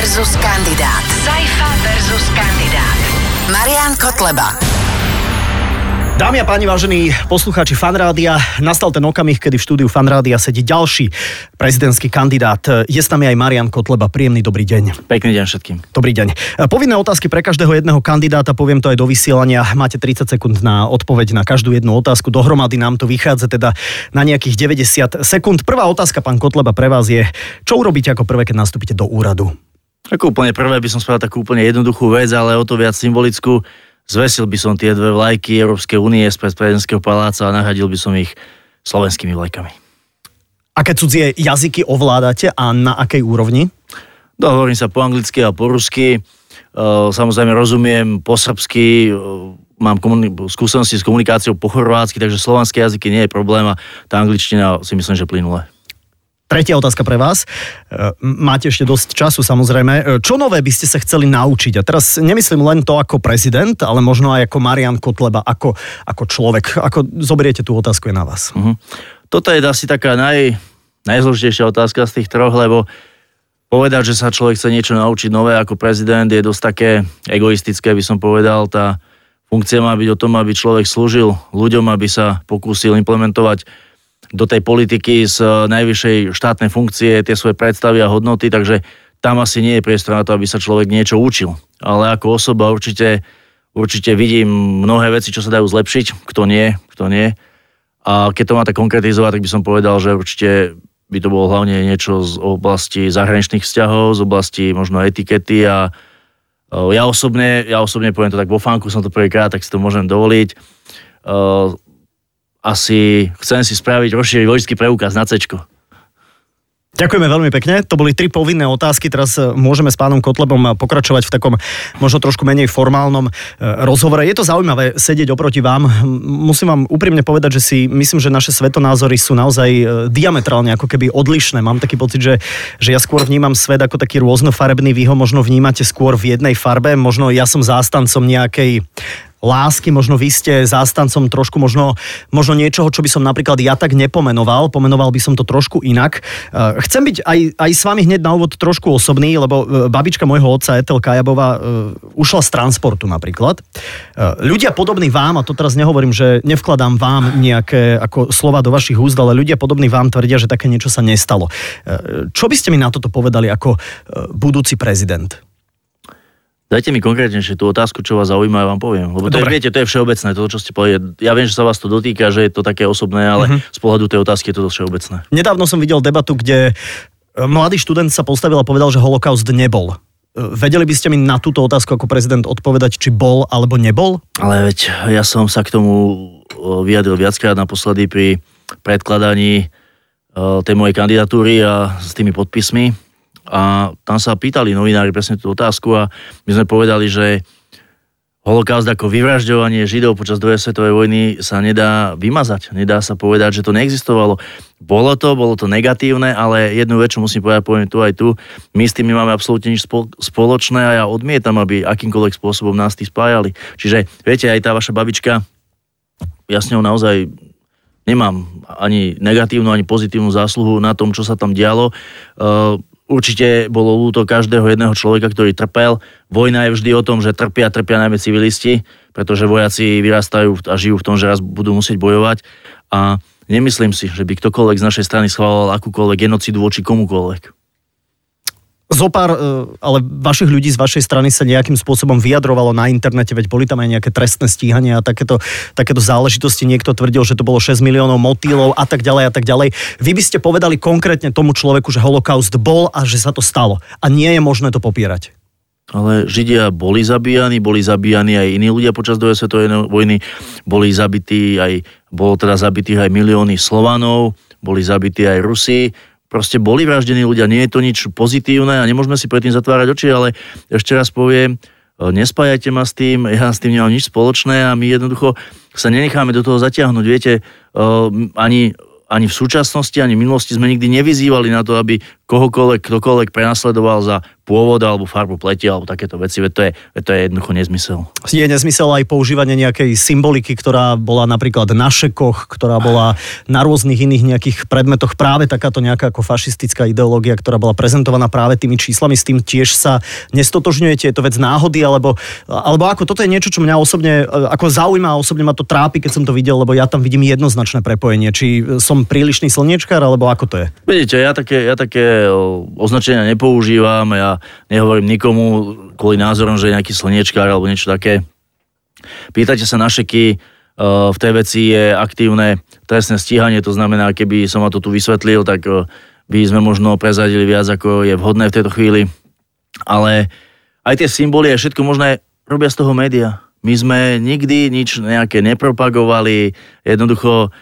versus kandidát. Saifa versus kandidát. Marian Kotleba. Dámy a páni, vážení poslucháči Fanrádia, nastal ten okamih, kedy v štúdiu Fanrádia sedí ďalší prezidentský kandidát. Je s nami aj Marian Kotleba. Príjemný dobrý deň. Pekný deň všetkým. Dobrý deň. Povinné otázky pre každého jedného kandidáta, poviem to aj do vysielania. Máte 30 sekúnd na odpoveď na každú jednu otázku. Dohromady nám to vychádza teda na nejakých 90 sekúnd. Prvá otázka, pán Kotleba, pre vás je, čo urobíte ako prvé, keď nastúpite do úradu? Ako úplne prvé by som spravil takú úplne jednoduchú vec, ale o to viac symbolickú Zvesil by som tie dve vlajky Európskej únie z prezidentského paláca a nahradil by som ich slovenskými vlajkami. Aké cudzie jazyky ovládate a na akej úrovni? No, hovorím sa po anglicky a po rusky. E, samozrejme rozumiem po srbsky, e, mám komuni- skúsenosti s komunikáciou po chorvátsky, takže slovanské jazyky nie je problém a tá angličtina si myslím, že plynule. Tretia otázka pre vás. E, máte ešte dosť času samozrejme. E, čo nové by ste sa chceli naučiť? A teraz nemyslím len to ako prezident, ale možno aj ako Marian Kotleba, ako, ako človek. Ako zoberiete tú otázku je na vás. Uh-huh. Toto je asi taká naj, najzložitejšia otázka z tých troch, lebo povedať, že sa človek chce niečo naučiť nové ako prezident je dosť také egoistické, by som povedal. Tá funkcia má byť o tom, aby človek slúžil ľuďom, aby sa pokúsil implementovať do tej politiky z eh, najvyššej štátnej funkcie tie svoje predstavy a hodnoty, takže tam asi nie je priestor na to, aby sa človek niečo učil. Ale ako osoba určite, určite vidím mnohé veci, čo sa dajú zlepšiť, kto nie, kto nie. A keď to máte konkretizovať, tak by som povedal, že určite by to bolo hlavne niečo z oblasti zahraničných vzťahov, z oblasti možno etikety a eh, ja osobne, ja osobne poviem to tak vo fanku, som to prvýkrát, tak si to môžem dovoliť eh, asi chcem si spraviť rozšíriť vojský preukaz na C. Ďakujeme veľmi pekne. To boli tri povinné otázky. Teraz e, môžeme s pánom Kotlebom pokračovať v takom možno trošku menej formálnom e, rozhovore. Je to zaujímavé sedieť oproti vám. Musím vám úprimne povedať, že si myslím, že naše svetonázory sú naozaj e, diametrálne ako keby odlišné. Mám taký pocit, že, že ja skôr vnímam svet ako taký rôznofarebný. Vy ho možno vnímate skôr v jednej farbe. Možno ja som zástancom nejakej lásky, možno vy ste zástancom trošku možno, možno niečoho, čo by som napríklad ja tak nepomenoval, pomenoval by som to trošku inak. E, chcem byť aj, aj s vami hneď na úvod trošku osobný, lebo e, babička môjho otca Etel Kajabová e, ušla z transportu napríklad. Ľudia podobní vám, a to teraz nehovorím, že nevkladám vám nejaké ako slova do vašich úst, ale ľudia podobní vám tvrdia, že také niečo sa nestalo. Čo by ste mi na toto povedali ako budúci prezident? Dajte mi konkrétnejšie tú otázku, čo vás zaujíma, ja vám poviem. Lebo to je, viete, to je všeobecné, to, čo ste povedali. Ja viem, že sa vás to dotýka, že je to také osobné, ale uh-huh. z pohľadu tej otázky je to všeobecné. Nedávno som videl debatu, kde e, mladý študent sa postavil a povedal, že holokaust nebol. E, vedeli by ste mi na túto otázku ako prezident odpovedať, či bol alebo nebol? Ale veď ja som sa k tomu e, vyjadril viackrát naposledy pri predkladaní tej mojej kandidatúry a s tými podpismi a tam sa pýtali novinári presne tú otázku a my sme povedali, že holokaust ako vyvražďovanie Židov počas druhej svetovej vojny sa nedá vymazať. Nedá sa povedať, že to neexistovalo. Bolo to, bolo to negatívne, ale jednu vec, čo musím povedať, poviem tu aj tu, my s tým nemáme absolútne nič spoločné a ja odmietam, aby akýmkoľvek spôsobom nás tí spájali. Čiže viete, aj tá vaša babička, ja s ňou naozaj nemám ani negatívnu, ani pozitívnu zásluhu na tom, čo sa tam dialo. Uh, Určite bolo ľúto každého jedného človeka, ktorý trpel. Vojna je vždy o tom, že trpia, trpia najmä civilisti, pretože vojaci vyrastajú a žijú v tom, že raz budú musieť bojovať. A nemyslím si, že by ktokoľvek z našej strany schvaloval akúkoľvek genocidu voči komukoľvek. Zopár, e, ale vašich ľudí z vašej strany sa nejakým spôsobom vyjadrovalo na internete, veď boli tam aj nejaké trestné stíhania a takéto, takéto záležitosti. Niekto tvrdil, že to bolo 6 miliónov motýlov a tak ďalej a tak ďalej. Vy by ste povedali konkrétne tomu človeku, že holokaust bol a že sa to stalo. A nie je možné to popierať. Ale Židia boli zabíjani, boli zabíjani aj iní ľudia počas druhej svetovej vojny, boli zabití aj, bolo teda zabitých aj milióny Slovanov, boli zabití aj Rusi, proste boli vraždení ľudia, nie je to nič pozitívne a nemôžeme si predtým zatvárať oči, ale ešte raz poviem, e, nespájajte ma s tým, ja s tým nemám nič spoločné a my jednoducho sa nenecháme do toho zatiahnuť. Viete, e, ani, ani v súčasnosti, ani v minulosti sme nikdy nevyzývali na to, aby kohokoľvek, ktokoľvek prenasledoval za pôvod alebo farbu pleti alebo takéto veci, veď to je, veď to je jednoducho nezmysel. Je nezmysel aj používanie nejakej symboliky, ktorá bola napríklad na šekoch, ktorá bola na rôznych iných nejakých predmetoch, práve takáto nejaká ako fašistická ideológia, ktorá bola prezentovaná práve tými číslami, s tým tiež sa nestotožňujete, je to vec náhody, alebo, alebo ako toto je niečo, čo mňa osobne ako zaujíma a osobne ma to trápi, keď som to videl, lebo ja tam vidím jednoznačné prepojenie, či som prílišný slniečkár, alebo ako to je? Vidíte, ja také, ja také označenia nepoužívam, ja nehovorím nikomu kvôli názorom, že je nejaký slniečkár alebo niečo také. Pýtajte sa na šeky, e, v tej veci je aktívne trestné stíhanie, to znamená, keby som ma to tu vysvetlil, tak e, by sme možno prezadili viac, ako je vhodné v tejto chvíli. Ale aj tie symboly a všetko možné robia z toho média. My sme nikdy nič nejaké nepropagovali, jednoducho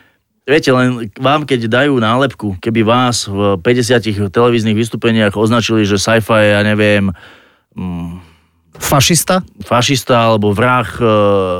Viete, len vám, keď dajú nálepku, keby vás v 50 televíznych vystúpeniach označili, že sci-fi ja neviem... Mm, fašista? Fašista, alebo vrah e,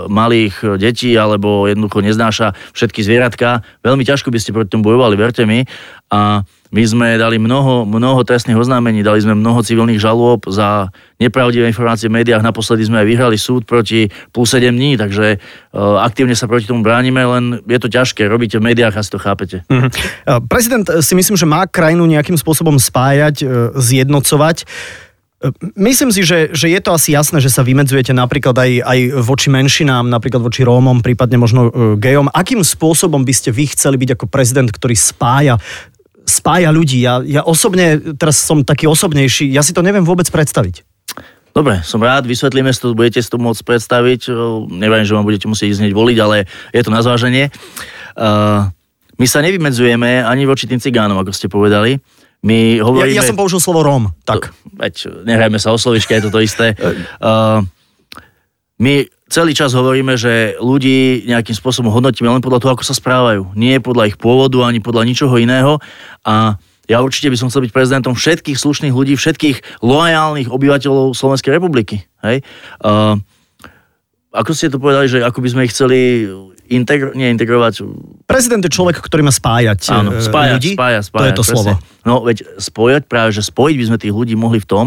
malých detí, alebo jednoducho neznáša všetky zvieratka. Veľmi ťažko by ste proti tomu bojovali, verte mi. A my sme dali mnoho, mnoho trestných oznámení, dali sme mnoho civilných žalôb za nepravdivé informácie v médiách. Naposledy sme aj vyhrali súd proti plus 7 dní, takže uh, aktívne sa proti tomu bránime, len je to ťažké. Robíte v médiách a si to chápete. Uh-huh. Prezident si myslím, že má krajinu nejakým spôsobom spájať, e, zjednocovať. Myslím si, že, že je to asi jasné, že sa vymedzujete napríklad aj, aj voči menšinám, napríklad voči Rómom, prípadne možno gejom. Akým spôsobom by ste vy chceli byť ako prezident, ktorý spája spája ľudí. Ja, ja osobne, teraz som taký osobnejší, ja si to neviem vôbec predstaviť. Dobre, som rád, vysvetlíme si to, budete si to môcť predstaviť. Neviem, že vám budete musieť ísť voliť, ale je to na zváženie. Uh, my sa nevymedzujeme ani voči tým cigánom, ako ste povedali. My hovoríme... Ja, ja som použil slovo Róm, tak. Veď, nehrajme sa o slovičke, je to to isté. Uh, my celý čas hovoríme, že ľudí nejakým spôsobom hodnotíme len podľa toho, ako sa správajú. Nie podľa ich pôvodu, ani podľa ničoho iného. A ja určite by som chcel byť prezidentom všetkých slušných ľudí, všetkých loajálnych obyvateľov Slovenskej republiky. Hej? Uh, ako ste to povedali, že ako by sme ich chceli integro, nie integrovať. Prezident je človek, ktorý má spájať Áno, e, spájať, ľudí. Spájať, spájať, to je to presne. slovo. No veď spojať, práve že spojiť by sme tých ľudí mohli v tom,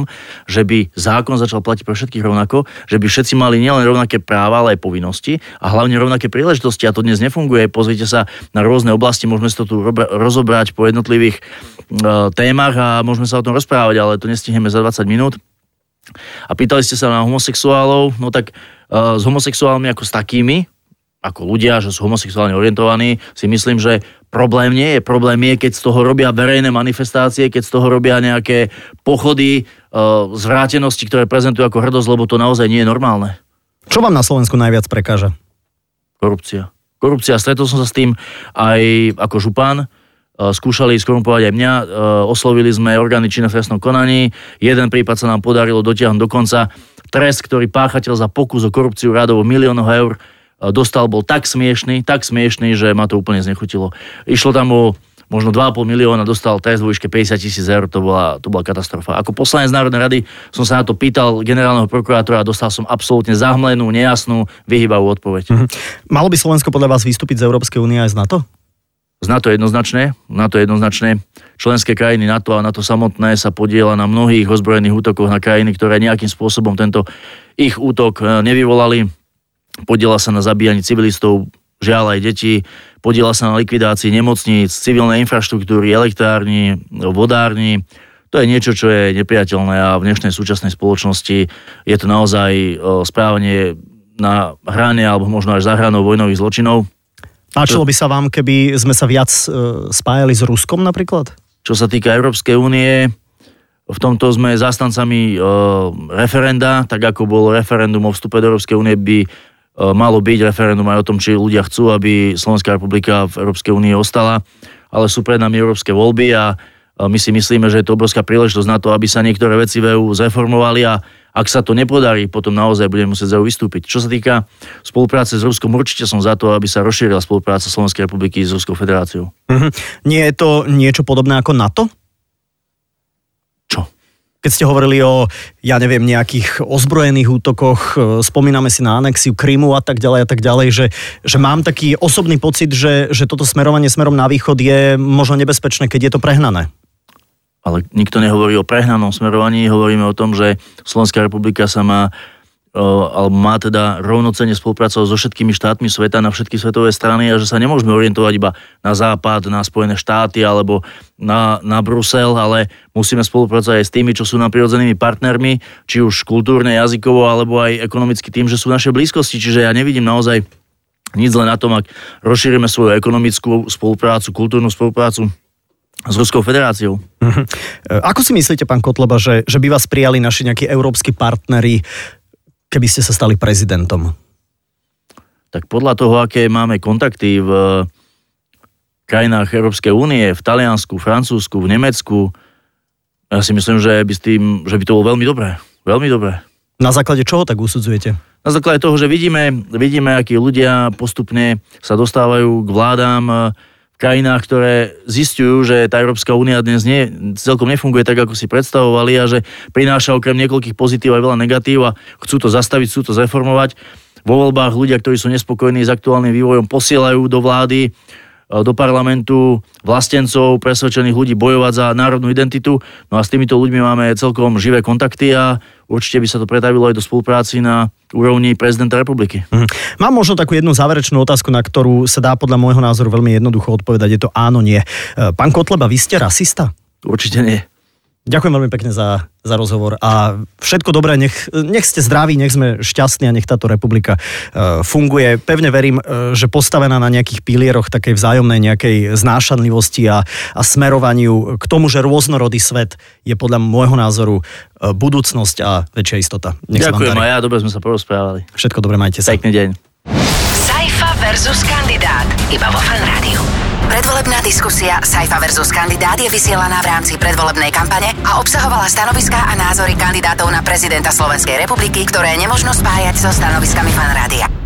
že by zákon začal platiť pre všetkých rovnako, že by všetci mali nielen rovnaké práva, ale aj povinnosti a hlavne rovnaké príležitosti. A to dnes nefunguje. Pozrite sa na rôzne oblasti, môžeme si to tu rozobrať po jednotlivých uh, témach a môžeme sa o tom rozprávať, ale to nestihneme za 20 minút. A pýtali ste sa na homosexuálov, no tak uh, s homosexuálmi ako s takými, ako ľudia, že sú homosexuálne orientovaní, si myslím, že problém nie je. Problém je, keď z toho robia verejné manifestácie, keď z toho robia nejaké pochody, uh, zvrátenosti, ktoré prezentujú ako hrdosť, lebo to naozaj nie je normálne. Čo vám na Slovensku najviac prekáža? Korupcia. Korupcia. Stretol som sa s tým aj ako župan. Skúšali skorumpovať aj mňa. Oslovili sme orgány činné v trestnom konaní. Jeden prípad sa nám podarilo dotiahnuť do konca. Trest, ktorý páchateľ za pokus o korupciu rádovo miliónov eur dostal, bol tak smiešný, tak smiešný, že ma to úplne znechutilo. Išlo tam o možno 2,5 milióna, dostal trest vo výške 50 tisíc eur, to bola, to bola katastrofa. Ako poslanec Národnej rady som sa na to pýtal generálneho prokurátora a dostal som absolútne zahmlenú, nejasnú, vyhybavú odpoveď. Mm-hmm. Malo by Slovensko podľa vás vystúpiť z Európskej únie aj z NATO? Z NATO jednoznačne, NATO jednoznačne. Členské krajiny NATO a NATO samotné sa podiela na mnohých ozbrojených útokoch na krajiny, ktoré nejakým spôsobom tento ich útok e, nevyvolali podiela sa na zabíjaní civilistov, žiaľ aj detí, podiela sa na likvidácii nemocníc, civilnej infraštruktúry, elektrárni, vodárni. To je niečo, čo je nepriateľné a v dnešnej súčasnej spoločnosti je to naozaj správanie na hrane alebo možno až za hranou vojnových zločinov. Páčilo by sa vám, keby sme sa viac e, spájali s Ruskom napríklad? Čo sa týka Európskej únie, v tomto sme zastancami e, referenda, tak ako bolo referendum o vstupe do Európskej únie, by E, malo byť referendum aj o tom, či ľudia chcú, aby Slovenská republika v Európskej únii ostala, ale sú pred nami európske voľby a my si myslíme, že je to obrovská príležitosť na to, aby sa niektoré veci v EU zreformovali a ak sa to nepodarí, potom naozaj budeme musieť z EU vystúpiť. Čo sa týka spolupráce s Ruskom, určite som za to, aby sa rozšírila spolupráca Slovenskej republiky s Ruskou federáciou. Mm-hmm. Nie je to niečo podobné ako NATO? Keď ste hovorili o, ja neviem, nejakých ozbrojených útokoch, e, spomíname si na anexiu Krymu a tak ďalej a tak ďalej, že, že mám taký osobný pocit, že, že toto smerovanie smerom na východ je možno nebezpečné, keď je to prehnané. ale nikto nehovorí o prehnanom smerovaní, hovoríme o tom, že Slovenská republika sa má má teda rovnocene spolupracovať so všetkými štátmi sveta na všetky svetové strany a že sa nemôžeme orientovať iba na západ, na Spojené štáty alebo na, na Brusel, ale musíme spolupracovať aj s tými, čo sú nám prirodzenými partnermi, či už kultúrne, jazykovo alebo aj ekonomicky tým, že sú naše blízkosti. Čiže ja nevidím naozaj nič len na tom, ak rozšírime svoju ekonomickú spoluprácu, kultúrnu spoluprácu s Ruskou federáciou. Uh-huh. Ako si myslíte, pán Kotleba, že, že by vás prijali naši nejakí európsky partnery keby ste sa stali prezidentom? Tak podľa toho, aké máme kontakty v krajinách Európskej únie, v Taliansku, Francúzsku, v Nemecku, ja si myslím, že by, s tým, že by to bolo veľmi dobré. Veľmi dobré. Na základe čoho tak usudzujete? Na základe toho, že vidíme, vidíme, akí ľudia postupne sa dostávajú k vládám, krajinách, ktoré zistujú, že tá Európska únia dnes nie, celkom nefunguje tak, ako si predstavovali a že prináša okrem niekoľkých pozitív aj veľa negatív a chcú to zastaviť, chcú to zreformovať. Vo voľbách ľudia, ktorí sú nespokojní s aktuálnym vývojom, posielajú do vlády E, do parlamentu vlastencov, presvedčených ľudí bojovať za národnú identitu. No a s týmito ľuďmi máme celkom živé kontakty a určite by sa to pretavilo aj do spolupráci na úrovni prezidenta republiky. Mhm. Mám možno takú jednu záverečnú otázku, na ktorú sa dá podľa môjho názoru veľmi jednoducho odpovedať. Je to áno, nie. E, pán Kotleba, vy ste rasista? Určite nie. Ďakujem veľmi pekne za, za rozhovor a všetko dobré, nech, nech ste zdraví, nech sme šťastní a nech táto republika uh, funguje. Pevne verím, uh, že postavená na nejakých pilieroch takej vzájomnej nejakej znášanlivosti a, a smerovaniu k tomu, že rôznorodý svet je podľa môjho názoru uh, budúcnosť a väčšia istota. Nech Ďakujem a ja, dobre sme sa porozprávali. Všetko dobre, majte sa. Pekný deň. Saifa versus kandidát. Iba vo Fan Rádiu. Predvolebná diskusia Saifa versus kandidát je vysielaná v rámci predvolebnej kampane a obsahovala stanoviská a názory kandidátov na prezidenta Slovenskej republiky, ktoré nemožno spájať so stanoviskami fanrádia.